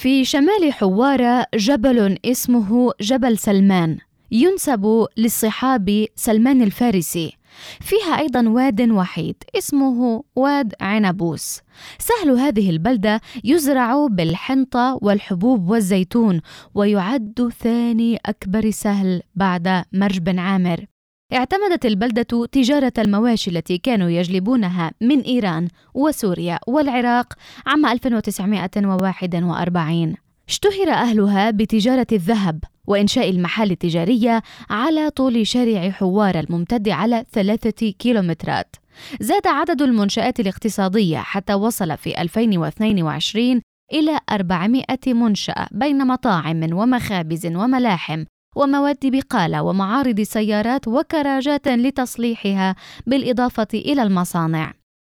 في شمال حوارة جبل اسمه جبل سلمان ينسب للصحابي سلمان الفارسي. فيها أيضا واد وحيد اسمه واد عنبوس سهل هذه البلدة يزرع بالحنطة والحبوب والزيتون ويعد ثاني أكبر سهل بعد مرج بن عامر. اعتمدت البلدة تجارة المواشي التي كانوا يجلبونها من إيران وسوريا والعراق عام 1941 اشتهر أهلها بتجارة الذهب وإنشاء المحال التجارية على طول شارع حوار الممتد على ثلاثة كيلومترات. زاد عدد المنشآت الاقتصادية حتى وصل في 2022 إلى 400 منشأة بين مطاعم ومخابز وملاحم ومواد بقالة ومعارض سيارات وكراجات لتصليحها بالإضافة إلى المصانع.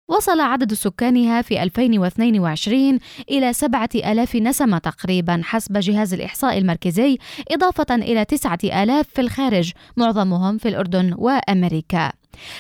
وصل عدد سكانها في 2022 إلى 7000 نسمة تقريبا حسب جهاز الإحصاء المركزي إضافة إلى 9000 في الخارج معظمهم في الأردن وأمريكا.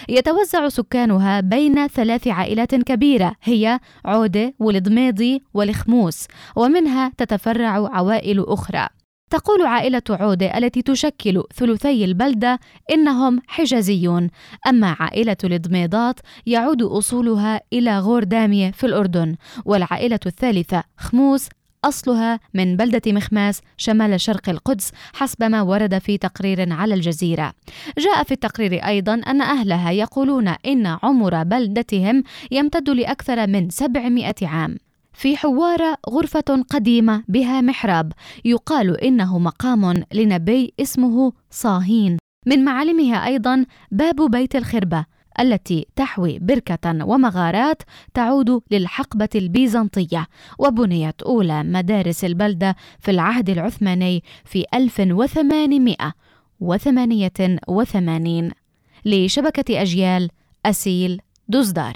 يتوزع سكانها بين ثلاث عائلات كبيرة هي عودة والضميضي والخموس ومنها تتفرع عوائل أخرى. تقول عائلة عودة التي تشكل ثلثي البلدة إنهم حجازيون، أما عائلة الضميضات يعود أصولها إلى غور دامية في الأردن، والعائلة الثالثة خموس أصلها من بلدة مخماس شمال شرق القدس حسب ما ورد في تقرير على الجزيرة. جاء في التقرير أيضا أن أهلها يقولون إن عمر بلدتهم يمتد لأكثر من 700 عام. في حوارة غرفة قديمة بها محراب. يقال إنه مقام لنبي اسمه صاهين. من معالمها أيضا باب بيت الخربة التي تحوي بركة ومغارات تعود للحقبة البيزنطية وبنيت أولى مدارس البلدة في العهد العثماني في 1888 لشبكة أجيال أسيل دزدار